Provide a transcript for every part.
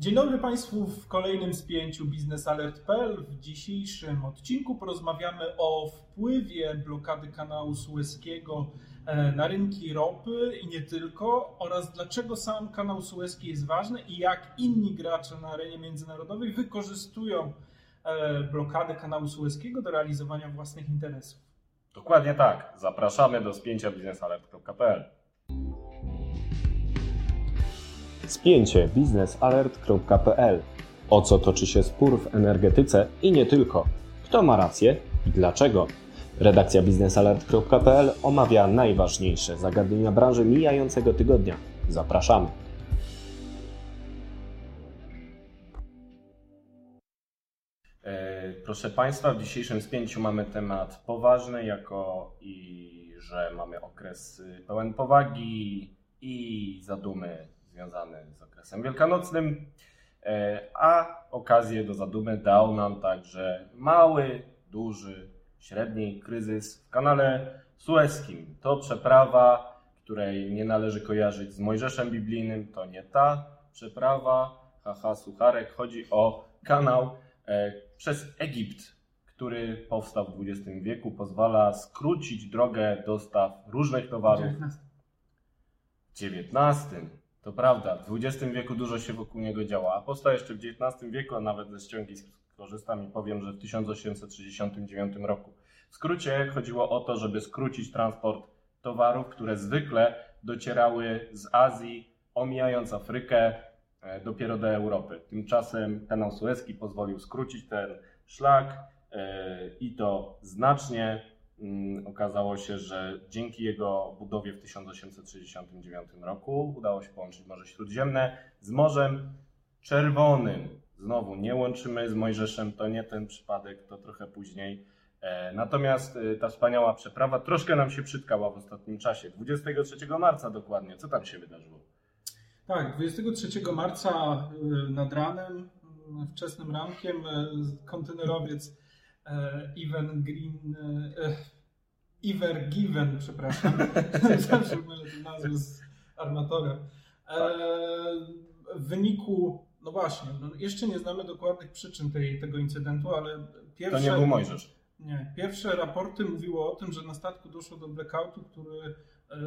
Dzień dobry Państwu w kolejnym spięciu biznesalert.pl. W dzisiejszym odcinku porozmawiamy o wpływie blokady kanału Suezkiego e, na rynki ropy i nie tylko oraz dlaczego sam kanał Suezki jest ważny i jak inni gracze na arenie międzynarodowej wykorzystują e, blokadę kanału Suezkiego do realizowania własnych interesów. Dokładnie tak. Zapraszamy do spięcia biznesalert.pl. Spięcie biznesalert.pl. O co toczy się spór w energetyce i nie tylko? Kto ma rację i dlaczego? Redakcja biznesalert.pl omawia najważniejsze zagadnienia branży mijającego tygodnia. Zapraszamy. E, Proszę Państwa, w dzisiejszym spięciu mamy temat poważny, jako i że mamy okres y, pełen powagi i zadumy związany z okresem wielkanocnym, E, a okazję do zadumy dał nam także mały, duży, średni kryzys w kanale Suezkim. To przeprawa, której nie należy kojarzyć z Mojżeszem Biblijnym, to nie ta przeprawa, haha, sucharek, chodzi o kanał e, przez Egipt, który powstał w XX wieku, pozwala skrócić drogę dostaw różnych towarów w XIX. To prawda, w XX wieku dużo się wokół niego działa, a powstał jeszcze w XIX wieku, a nawet ze ściągisk skorzystam i powiem, że w 1869 roku. W skrócie chodziło o to, żeby skrócić transport towarów, które zwykle docierały z Azji, omijając Afrykę, e, dopiero do Europy. Tymczasem kanał Suezki pozwolił skrócić ten szlak e, i to znacznie. Mm, Okazało się, że dzięki jego budowie w 1869 roku udało się połączyć Morze Śródziemne z Morzem Czerwonym. Znowu nie łączymy z Mojżeszem, to nie ten przypadek, to trochę później. E, Natomiast e, ta wspaniała przeprawa troszkę nam się przytkała w ostatnim czasie. 23 marca dokładnie. Co tam się wydarzyło? Tak, 23 marca y, nad ranem, y, wczesnym rankiem, y, kontenerowiec Even Green, e, Iver Given, przepraszam, zawsze mylę tę nazwę z armatorem. E, W wyniku, no właśnie, no jeszcze nie znamy dokładnych przyczyn tej, tego incydentu, ale To pierwsze... nie był Mojżesz. Nie. Pierwsze raporty mówiły o tym, że na statku doszło do blackoutu, który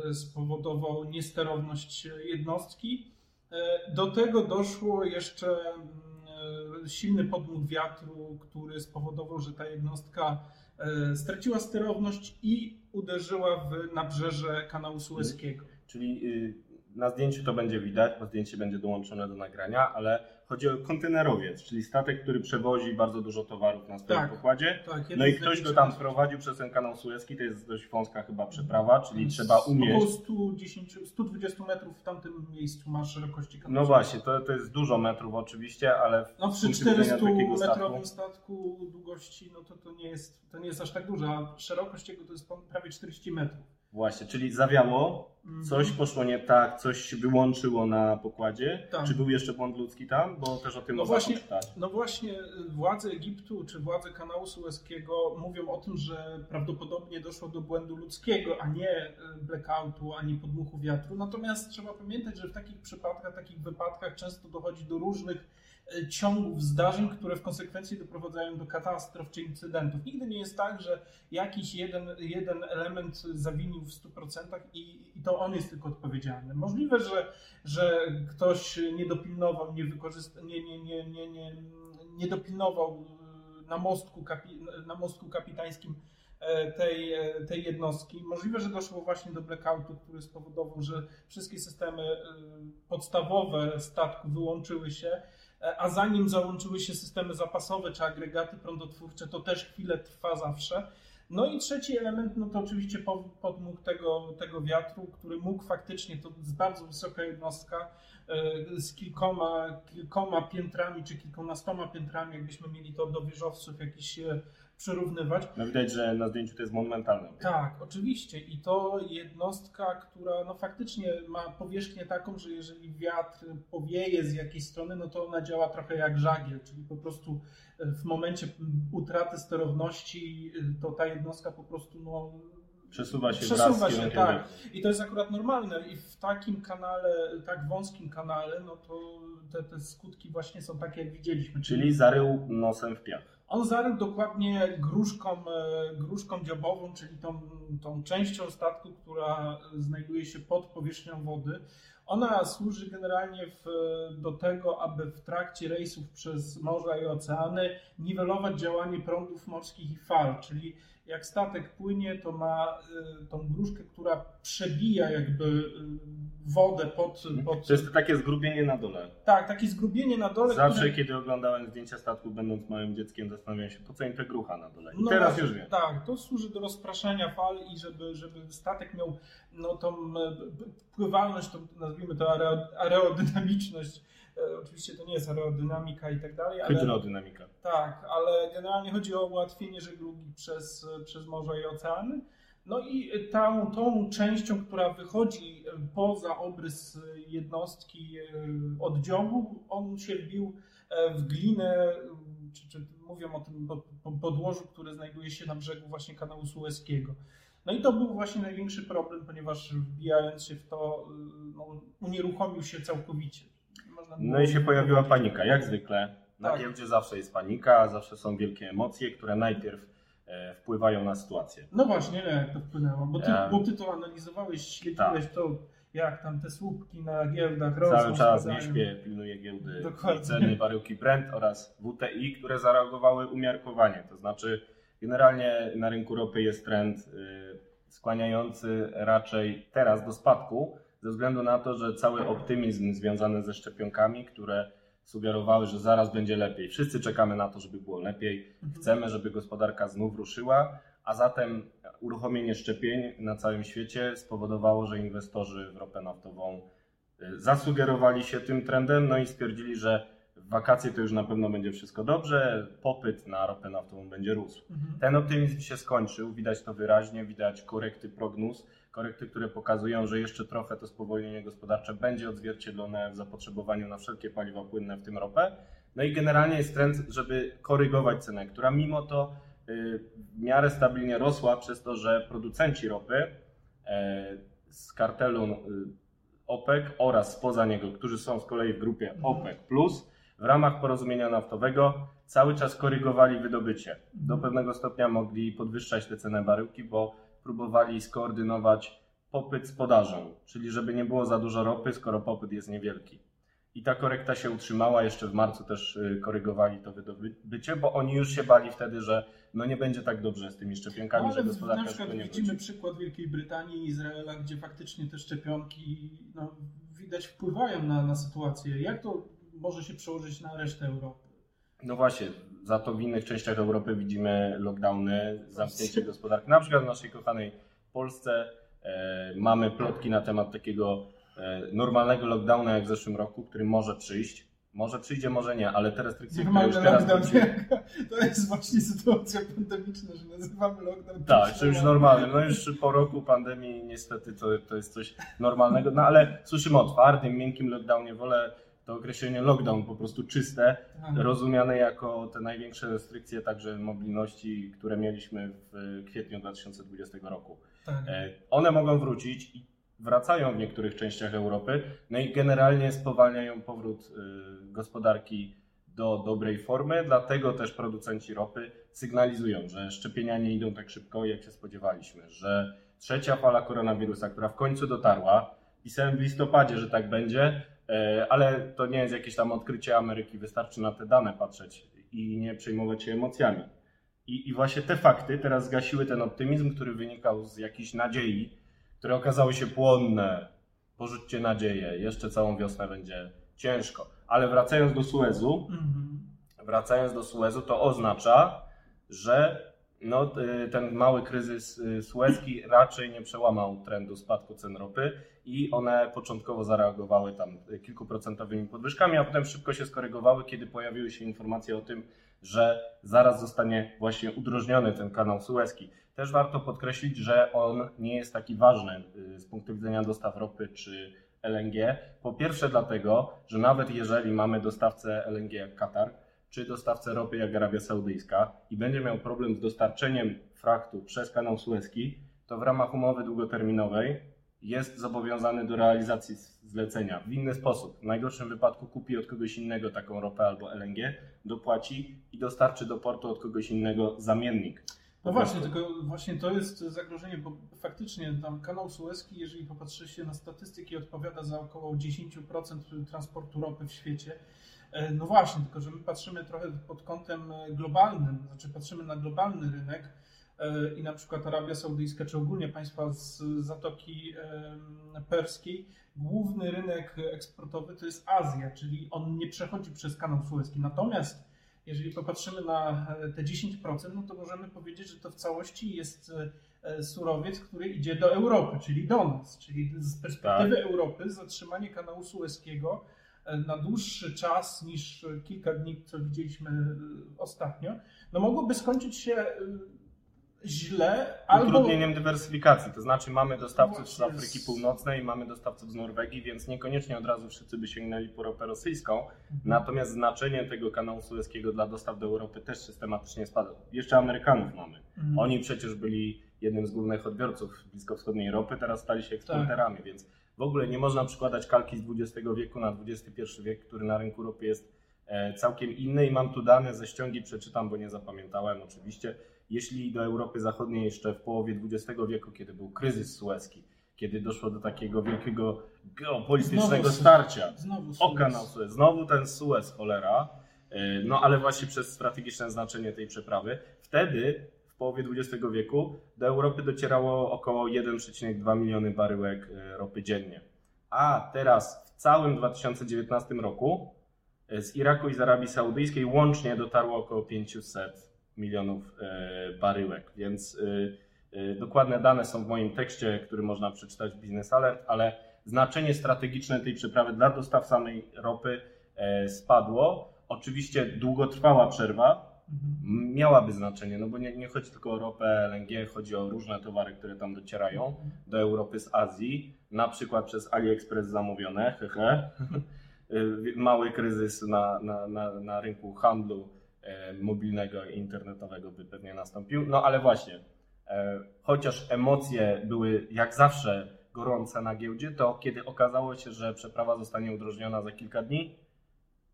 e, spowodował niesterowność jednostki. E, Do tego doszło jeszcze mm, e, silny podmuch wiatru, który spowodował, że ta jednostka e, straciła sterowność i uderzyła w nabrzeże kanału Suezkiego. Czyli y, na zdjęciu to będzie widać, bo zdjęcie będzie dołączone do nagrania, ale chodzi o kontenerowiec, czyli statek, który przewozi bardzo dużo towarów na swoim Tak. pokładzie. Tak, No i ktoś go tam sprowadził przez ten kanał Suezki, to jest dość wąska chyba przeprawa, czyli trzeba umieć. Około 110, 120 metrów w tamtym miejscu ma szerokości kanału No właśnie, to, to jest dużo metrów oczywiście, ale w No przy punkcie widzenia 400 takiego metrowym statku- statku długości, no to to nie jest, to nie jest aż tak dużo, a szerokość jego to jest prawie 40 metrów. Właśnie, czyli zawiało, Mhm. coś poszło nie tak, coś się wyłączyło na pokładzie. Tak. Czy był jeszcze błąd ludzki tam? Bo też o tym No można właśnie- poczytać. No właśnie y, władze Egiptu czy władze kanału Suezkiego mówią o tym, że prawdopodobnie doszło do błędu ludzkiego, a nie y, blackoutu, ani podmuchu wiatru. Natomiast trzeba pamiętać, że w takich przypadkach, takich wypadkach często dochodzi do różnych ciągów zdarzeń, które w konsekwencji doprowadzają do katastrof czy incydentów. Nigdy nie jest tak, że jakiś jeden, jeden element zawinił w 100% i, i to on jest tylko odpowiedzialny. Możliwe, że, że ktoś nie dopilnował, nie wykorzystał, nie, nie, nie, nie, nie, nie dopilnował na mostku, kapi, na mostku kapitańskim e, tej, e, tej jednostki. Możliwe, że doszło właśnie do blackoutu, który spowodował, że wszystkie systemy y, podstawowe statku wyłączyły się, e, a zanim załączyły się systemy zapasowe czy agregaty prądotwórcze, to też chwilę trwa zawsze. No i trzeci element, no to oczywiście po- podmuch tego, tego wiatru, który mógł faktycznie, to jest bardzo wysoka jednostka, z kilkoma, kilkoma piętrami, czy kilkunastoma piętrami, jakbyśmy mieli to do wieżowców jakiś e, przyrównywać. No widać, że na zdjęciu to jest monumentalne. Tak, oczywiście. I to jednostka, która no faktycznie ma powierzchnię taką, że jeżeli wiatr powieje z jakiejś strony, no to ona działa trochę jak żagiel, czyli po prostu w momencie utraty sterowności to ta jednostka po prostu no, Przesuwa się Przesuwa się, kierunkiem tak. I to jest akurat normalne. I w takim kanale, tak wąskim kanale, no to te, te skutki właśnie są takie, jak widzieliśmy. Czyli zarył nosem w piach. On zarył dokładnie gruszką, e, gruszką dziobową, czyli tą, tą częścią statku, która znajduje się pod powierzchnią wody. Ona służy generalnie w, do tego, aby w trakcie rejsów przez morza i oceany niwelować działanie prądów morskich i fal, czyli jak statek płynie, to ma y, tą gruszkę, która przebija jakby y, wodę pod, pod To jest takie zgrubienie na dole. tak, takie zgrubienie na dole. Zawsze, które- kiedy oglądałem zdjęcia statku, będąc małym dzieckiem, zastanawiałem się, po co im te grucha na dole. I No teraz już wiem. Tak, to służy do rozpraszania fal i żeby, żeby statek miał no, tą e, pływalność, tą, nazwijmy to aerodynamiczność. E, Oczywiście to nie jest aerodynamika i tak dalej, ale, Hydrodynamika. tak, ale generalnie chodzi o ułatwienie żeglugi przez, przez morza i oceany. No i tą, tą częścią, która wychodzi poza obrys jednostki e, oddziobu, on się wbił e, w glinę, czy, czy mówią o tym po- po- podłożu, które znajduje się na brzegu właśnie kanału Sueskiego. No i to był właśnie największy problem, ponieważ wbijając się w to, no, unieruchomił się całkowicie. No i się pojawiła panika, jak zwykle. Na Tak. giełdzie zawsze jest panika, zawsze są wielkie emocje, które najpierw e, wpływają na sytuację. No właśnie, jak to wpłynęło, bo ty, Ja- bo ty to analizowałeś, śledziłeś Tak. to, jak tam te słupki na giełdach rosną. Cały czas nie śpię, pilnuję giełdy Dokładnie. ceny baryłki Brent oraz WTI, które zareagowały umiarkowanie. To znaczy, generalnie na rynku ropy jest trend y, skłaniający raczej teraz do spadku, ze względu na to, że cały optymizm związany ze szczepionkami, które sugerowały, że zaraz będzie lepiej. Wszyscy czekamy na to, żeby było lepiej. Mhm. Chcemy, żeby gospodarka znów ruszyła, a zatem uruchomienie szczepień na całym świecie spowodowało, że inwestorzy w ropę naftową y, zasugerowali się tym trendem, no i stwierdzili, że wakacje to już na pewno będzie wszystko dobrze, popyt na ropę naftową będzie rósł. Mhm. Ten optymizm się skończył, widać to wyraźnie, widać korekty prognóz, korekty, które pokazują, że jeszcze trochę to spowolnienie gospodarcze będzie odzwierciedlone w zapotrzebowaniu na wszelkie paliwa płynne, w tym ropę. No i generalnie jest trend, żeby korygować cenę, która mimo to y, w miarę stabilnie rosła przez to, że producenci ropy e, z kartelu y, OPEC oraz spoza niego, którzy są z kolei w grupie OPEC+, w ramach porozumienia naftowego cały czas korygowali wydobycie. Do pewnego stopnia mogli podwyższać te cenę baryłki, bo próbowali skoordynować popyt z podażą, czyli żeby nie było za dużo ropy, skoro popyt jest niewielki. I ta korekta się utrzymała, jeszcze w marcu też y, korygowali to wydobycie, bo oni już się bali wtedy, że no nie będzie tak dobrze z tymi szczepionkami, No, że gospodarka na przykład nie widzimy wróci. przykład Wielkiej Brytanii i Izraela, gdzie faktycznie te szczepionki no, widać wpływają na, na sytuację. Jak to może się przełożyć na resztę Europy? No właśnie, za to w innych częściach Europy widzimy lockdowny, zamknięcie gospodarki. Na przykład w naszej kochanej Polsce e, mamy plotki na temat takiego e, normalnego lockdownu jak w zeszłym roku, który może przyjść. Może przyjdzie, może nie, ale te restrykcje, które już teraz wróciły- to jest właśnie sytuacja pandemiczna, że nazywamy lockdown. Tak, czymś normalnym. No już po roku pandemii niestety to, to jest coś normalnego, no ale słyszymy o twardym, miękkim lockdownie. Wolę to określenie lockdown po prostu czyste, rozumiane jako te największe restrykcje także mobilności, które mieliśmy w kwietniu 2020 roku. Tak. E, One mogą wrócić i wracają w niektórych częściach Europy, no i generalnie spowalniają powrót y, gospodarki do dobrej formy, dlatego też producenci ropy sygnalizują, że szczepienia nie idą tak szybko, jak się spodziewaliśmy, że trzecia fala koronawirusa, która w końcu dotarła, pisałem w listopadzie, że tak będzie, e, ale to nie jest jakieś tam odkrycie Ameryki, wystarczy na te dane patrzeć i nie przejmować się emocjami. I, I właśnie te fakty teraz zgasiły ten optymizm, który wynikał z jakiejś nadziei, które okazały się płonne. Porzućcie nadzieję, jeszcze całą wiosnę będzie ciężko. Ale wracając do Suezu, Mhm. wracając do Suezu, to oznacza, że no, y, ten mały kryzys y, sueski raczej nie przełamał trendu spadku cen ropy i one początkowo zareagowały tam kilkuprocentowymi podwyżkami, a potem szybko się skorygowały, kiedy pojawiły się informacje o tym, że zaraz zostanie właśnie udrożniony ten kanał sueski. Też warto podkreślić, że on nie jest taki ważny y, z punktu widzenia dostaw ropy czy LNG. Po pierwsze dlatego, że nawet jeżeli mamy dostawcę LNG jak Katar, czy dostawcę ropy jak Arabia Saudyjska i będzie miał problem z dostarczeniem frachtu przez kanał sueski, to w ramach umowy długoterminowej jest zobowiązany do realizacji zlecenia w inny sposób. W najgorszym wypadku kupi od kogoś innego taką ropę albo LNG, dopłaci i dostarczy do portu od kogoś innego zamiennik. No właśnie, tylko właśnie to jest zagrożenie, bo faktycznie tam kanał Suezki, jeżeli popatrzy się na statystyki, odpowiada za około 10% transportu ropy w świecie. E, no właśnie, tylko że my patrzymy trochę pod kątem globalnym, znaczy patrzymy na globalny rynek e, i na przykład Arabia Saudyjska, czy ogólnie państwa z Zatoki Perskiej, główny rynek eksportowy to jest Azja, czyli on nie przechodzi przez kanał Suezki. Natomiast jeżeli popatrzymy na te 10%, no to możemy powiedzieć, że to w całości jest e, surowiec, który idzie do Europy, czyli do nas. Czyli z perspektywy tak. Europy zatrzymanie kanału Suezkiego e, na dłuższy czas niż kilka dni, co widzieliśmy e, ostatnio, no mogłoby skończyć się źle albo... Utrudnieniem dywersyfikacji, to znaczy mamy dostawców z Afryki Północnej, mamy dostawców z Norwegii, więc niekoniecznie od razu wszyscy by sięgnęli po ropę rosyjską, mhm. natomiast znaczenie tego kanału sueskiego dla dostaw do Europy też systematycznie spada. Jeszcze Amerykanów mamy. Mhm. Oni przecież byli jednym z głównych odbiorców bliskowschodniej ropy, teraz stali się eksporterami, tak. więc w ogóle nie można przykładać kalki z XX wieku na XXI wiek, który na rynku ropy jest e, całkiem inny. I mam tu dane ze ściągi, przeczytam, bo nie zapamiętałem oczywiście. Jeśli do Europy Zachodniej jeszcze w połowie XX wieku, kiedy był kryzys sueski, kiedy doszło do takiego wielkiego geopolitycznego znowu, starcia znowu o kanał Suez, znowu ten Suez, cholera, e, no ale właśnie przez strategiczne znaczenie tej przeprawy, wtedy połowie XX wieku do Europy docierało około 1,2 miliony baryłek e, ropy dziennie. A teraz w całym 2019 roku e, z Iraku i z Arabii Saudyjskiej łącznie dotarło około 500 milionów e, baryłek, więc dokładne dane są w moim tekście, który można przeczytać w Business Alert, ale znaczenie strategiczne tej przeprawy dla dostaw samej ropy spadło. Oczywiście długotrwała przerwa mhm. miałaby znaczenie, no bo nie, nie, chodzi tylko o ropę LNG, chodzi o różne towary, które tam docierają mhm. do Europy z Azji, na przykład przez AliExpress zamówione, hehe. Mały kryzys na, na, na, na rynku handlu E, mobilnego i internetowego by pewnie nastąpił. No ale właśnie, e, chociaż emocje były jak zawsze gorące na giełdzie, to kiedy okazało się, że przeprawa zostanie udrożniona za kilka dni,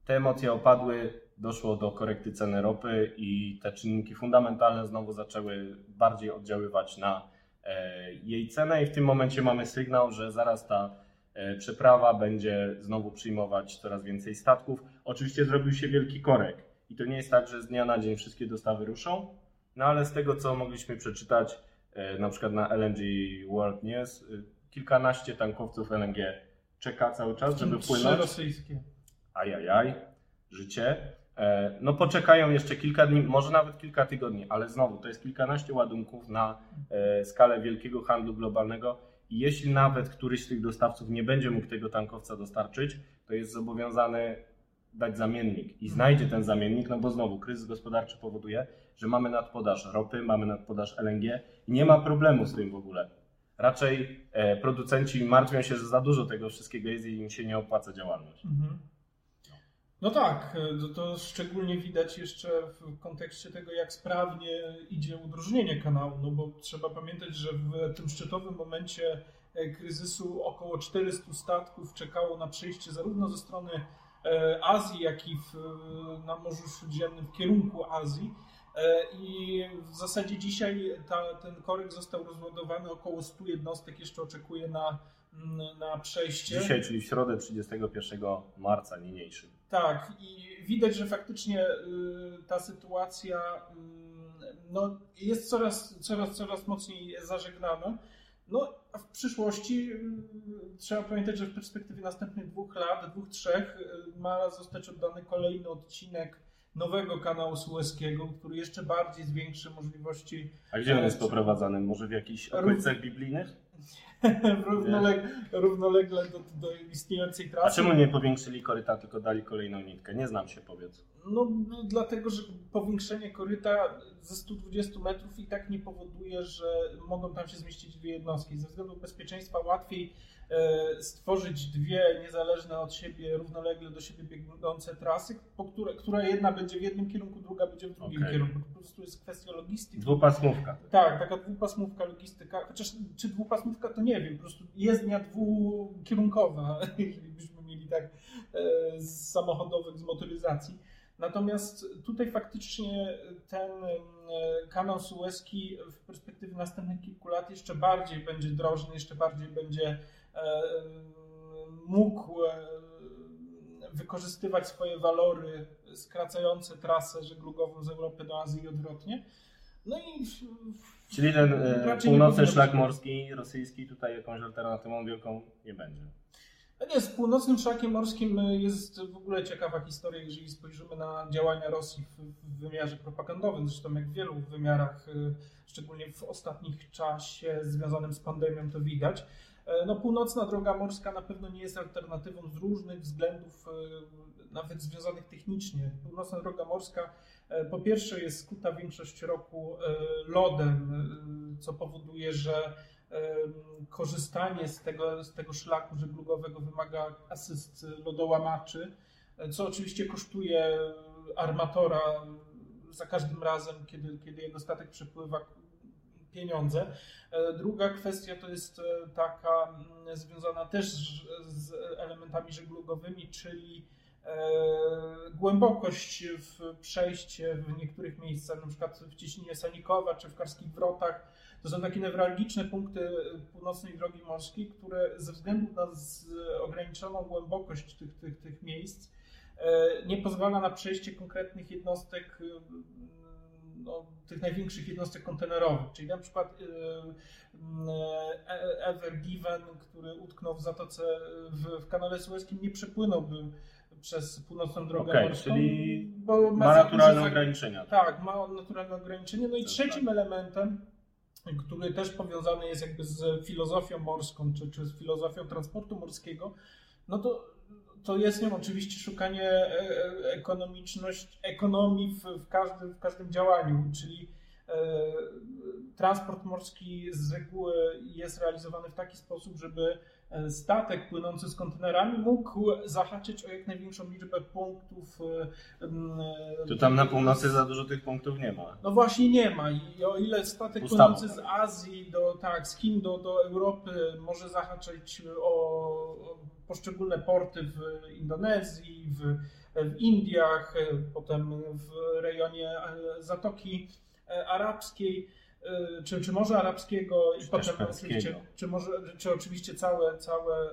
te emocje opadły, doszło do korekty ceny ropy i te czynniki fundamentalne znowu zaczęły bardziej oddziaływać na e, jej cenę i w tym momencie mamy sygnał, że zaraz ta przeprawa będzie znowu przyjmować coraz więcej statków. Oczywiście zrobił się wielki korek i to nie jest tak, że z dnia na dzień wszystkie dostawy ruszą, no ale z tego, co mogliśmy przeczytać e, na przykład na LNG World News, e, kilkanaście tankowców LNG czeka cały czas, żeby płynąć. Trzy rosyjskie. Ajajaj, życie. E, no poczekają jeszcze kilka dni, może nawet kilka tygodni, ale znowu to jest kilkanaście ładunków na skalę wielkiego handlu globalnego i jeśli nawet któryś z tych dostawców nie będzie mógł tego tankowca dostarczyć, to jest zobowiązany dać zamiennik i znajdzie ten zamiennik, no bo znowu kryzys gospodarczy powoduje, że mamy nadpodaż ropy, mamy nadpodaż LNG i nie ma problemu z tym w ogóle. Raczej e, producenci martwią się, że za dużo tego wszystkiego jest i im się nie opłaca działalność. Mhm. No tak, e, to, to, szczególnie widać jeszcze w kontekście tego, jak sprawnie idzie udrożnienie kanału, no bo trzeba pamiętać, że w tym szczytowym momencie e, kryzysu około 400 statków czekało na przejście zarówno ze strony E, Azji, jak i w, na Morzu Śródziemnym w kierunku Azji. I w zasadzie dzisiaj ta, ten korek został rozładowany, około 100 jednostek jeszcze oczekuje na, na przejście. Dzisiaj, czyli w środę 31 marca niniejszym. Tak, i widać, że faktycznie y, ta sytuacja no, jest coraz, coraz, coraz mocniej zażegnana. No, a w przyszłości y, trzeba pamiętać, że w perspektywie następnych dwóch lat, dwóch, trzech y, ma zostać oddany kolejny odcinek nowego kanału Suezkiego, który jeszcze bardziej zwiększy możliwości. A gdzie on jest e, poprowadzany? Może w jakichś okolicach biblijnych? równolegle, równolegle do, do istniejącej trasy. A czemu nie powiększyli koryta, tylko dali kolejną nitkę? Nie znam się, powiedz. No, no, dlatego, że powiększenie koryta ze 120 metrów i tak nie powoduje, że mogą tam się zmieścić dwie jednostki. Ze względu bezpieczeństwa łatwiej stworzyć dwie niezależne od siebie, równolegle do siebie biegnące trasy, po które, która jedna będzie w jednym kierunku, druga będzie w drugim Okej. kierunku. Po prostu jest kwestia logistyki. Dwupasmówka. Tak, taka dwupasmówka logistyka, chociaż czy dwupasmówka to nie wiem, po prostu jezdnia dwukierunkowa, jeżeli byśmy mieli tak e, z samochodowych, z motoryzacji. Natomiast tutaj faktycznie ten e, kanał Suezki w perspektywie następnych kilku lat jeszcze bardziej będzie drożny, jeszcze bardziej będzie e, mógł e, wykorzystywać swoje walory skracające trasę żeglugową z Europy do Azji i odwrotnie. No i Czyli ten e, północny szlak być. morski rosyjski tutaj jakąś alternatywą wielką nie będzie. No nie, z północnym szlakiem morskim jest w ogóle ciekawa historia, jeżeli spojrzymy na działania Rosji w, wymiarze propagandowym, zresztą jak w wielu wymiarach, szczególnie w ostatnich czasie związanym z pandemią to widać. E, No, północna droga morska na pewno nie jest alternatywą z różnych względów, y, nawet związanych technicznie. Północna droga morska e, po pierwsze jest skuta większość roku e, lodem, co powoduje, że korzystanie z tego, z tego szlaku żeglugowego wymaga asyst lodołamaczy, e, co oczywiście kosztuje armatora za każdym razem, kiedy, kiedy jego statek przepływa pieniądze. E, Druga kwestia to jest e, taka mm, związana też z elementami żeglugowymi, czyli e, głębokość w przejście w niektórych miejscach, na przykład w Cieśninie Sanikowa czy w Karskich Wrotach, to są takie newralgiczne punkty północnej drogi morskiej, które ze względu na ograniczoną głębokość tych, tych, tych miejsc nie pozwala na przejście konkretnych jednostek, no, tych największych jednostek kontenerowych. Czyli na przykład e, e, Ever Given, który utknął w zatoce w, w kanale Suezkim, nie przepłynąłby przez północną drogę Okej, morską. czyli bo Ma za- naturalne za- ograniczenia. tak, ma on naturalne ograniczenie. No i To trzecim elementem, który też powiązany jest jakby z filozofią morską, czy, czy z filozofią transportu morskiego, no to, to jest nią oczywiście szukanie e, e, ekonomiczność, ekonomii w, w, każdym, w każdym działaniu, czyli e, transport morski z reguły jest realizowany w taki sposób, żeby statek płynący z kontenerami mógł zahaczyć o jak największą liczbę punktów. To tam na północy za dużo tych punktów nie ma. no właśnie nie ma i o ile statek Ustawą. płynący z Azji do, tak, z Chin do, do Europy może zahaczyć o poszczególne porty w Indonezji, w, w Indiach, e, potem w rejonie e, Zatoki e, Arabskiej, czy, czy Morza Arabskiego i Czy potem też Perskiego. oczywiście, czy, może, czy oczywiście całe, całe,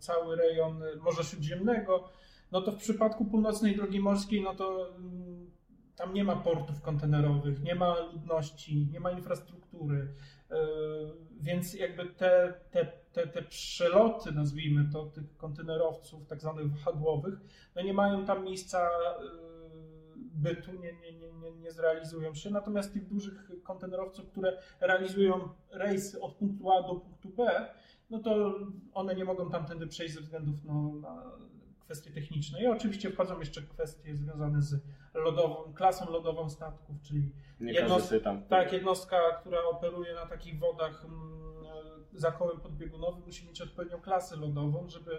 cały rejon Morza Śródziemnego, no to w przypadku północnej drogi morskiej, no to mm, tam nie ma portów kontenerowych, nie ma ludności, nie ma infrastruktury, więc jakby te, te, te, te przeloty, nazwijmy to, tych kontenerowców tak zwanych wahadłowych, no nie mają tam miejsca e, bytu, nie, nie, nie, nie, nie zrealizują się, natomiast tych dużych kontenerowców, które realizują rejsy od punktu A do punktu B, no to one nie mogą tamtędy przejść ze względów no, na kwestie techniczne. I oczywiście wchodzą jeszcze kwestie związane z lodową, klasą lodową statków, czyli Nie Jedno- każdy sobie tam. tak, jednostka, która operuje na takich wodach mm, za kołem podbiegunowym musi mieć odpowiednią klasę lodową, żeby,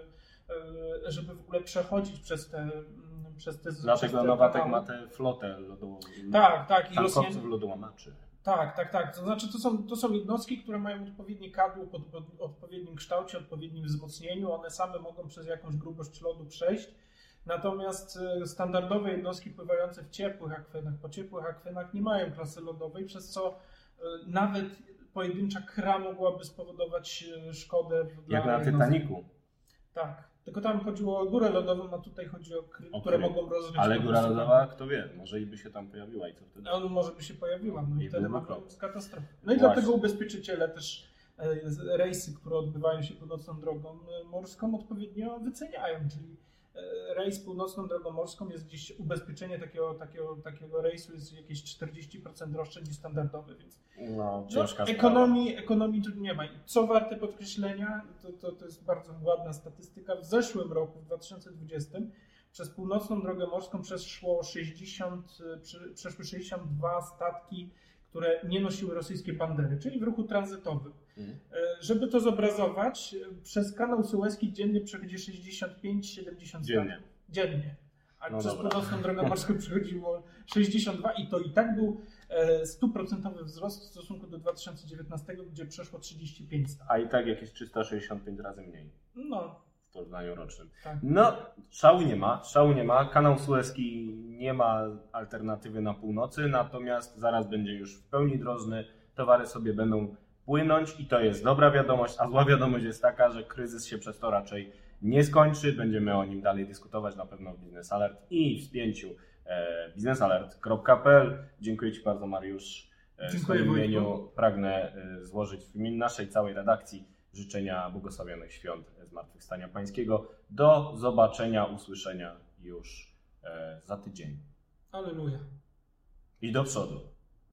e, żeby w ogóle przechodzić przez te przez te przez Dlatego te Nowatek ma tę flotę lodową. Tak, tak. I Rosjanie, lodołamaczy. tak, tak, tak. To znaczy, to są, to są jednostki, które mają odpowiednie kadłub pod, pod odpowiednim kształcie, odpowiednim wzmocnieniu. One same mogą przez jakąś grubość lodu przejść. Natomiast e, standardowe jednostki pływające w ciepłych akwenach, po ciepłych akwenach nie mają klasy lodowej, przez co e, nawet pojedyncza kra mogłaby spowodować e, szkodę. w- Jak dla na. Titaniku. Tak. Tylko tam chodziło o górę lodową, a tutaj chodzi o kry, O które mogą rozryć. Ale góra lodowa, kto wie, może i by się tam pojawiła i co wtedy? on może by się pojawiła, no i, wtedy mogła być katastrofa. No i Właśnie. dlatego ubezpieczyciele też e, rejsy, które odbywają się północną drogą e, morską odpowiednio wyceniają, czyli rejs północną drogą morską jest gdzieś ubezpieczenie takiego, takiego, takiego rejsu jest jakieś 40% droższe niż standardowy, więc No, no, ciężka ekonomii, ekonomii tu nie ma. I co warte podkreślenia, to, to, to jest bardzo ładna statystyka, w zeszłym roku, w 2020, przez północną drogę morską przeszło 60, e, prze- przeszły 62 statki, które nie nosiły rosyjskie bandery, czyli w ruchu tranzytowym. Mhm. E, Żeby to zobrazować, e, przez kanał Suezki dziennie przechodzi 65-70 Dziennie. Dziennie. A No przez dobra. północną drogę morską przychodziło 62 i to i tak był e, stuprocentowy wzrost w stosunku do 2019, gdzie przeszło 35 statków. A i tak jakieś 365 razy mniej No, w porównaniu rocznym. tak. No, szału nie ma, szału nie ma. Kanał Suezki nie ma alternatywy na północy, natomiast zaraz będzie już w pełni drożny. Towary sobie będą płynąć i to jest dobra wiadomość, a zła wiadomość jest taka, że kryzys się przez to raczej nie skończy. Będziemy o nim dalej dyskutować na pewno w Business Alert i w spięciu e, biznesalert.pl. Dziękuję Ci bardzo Mariusz. E, W Dziękuję, Wojtku. imieniu pragnę e, złożyć w imieniu naszej całej redakcji życzenia błogosławionych świąt Zmartwychwstania Pańskiego. Do zobaczenia, usłyszenia już za tydzień. Aleluja. I do przodu.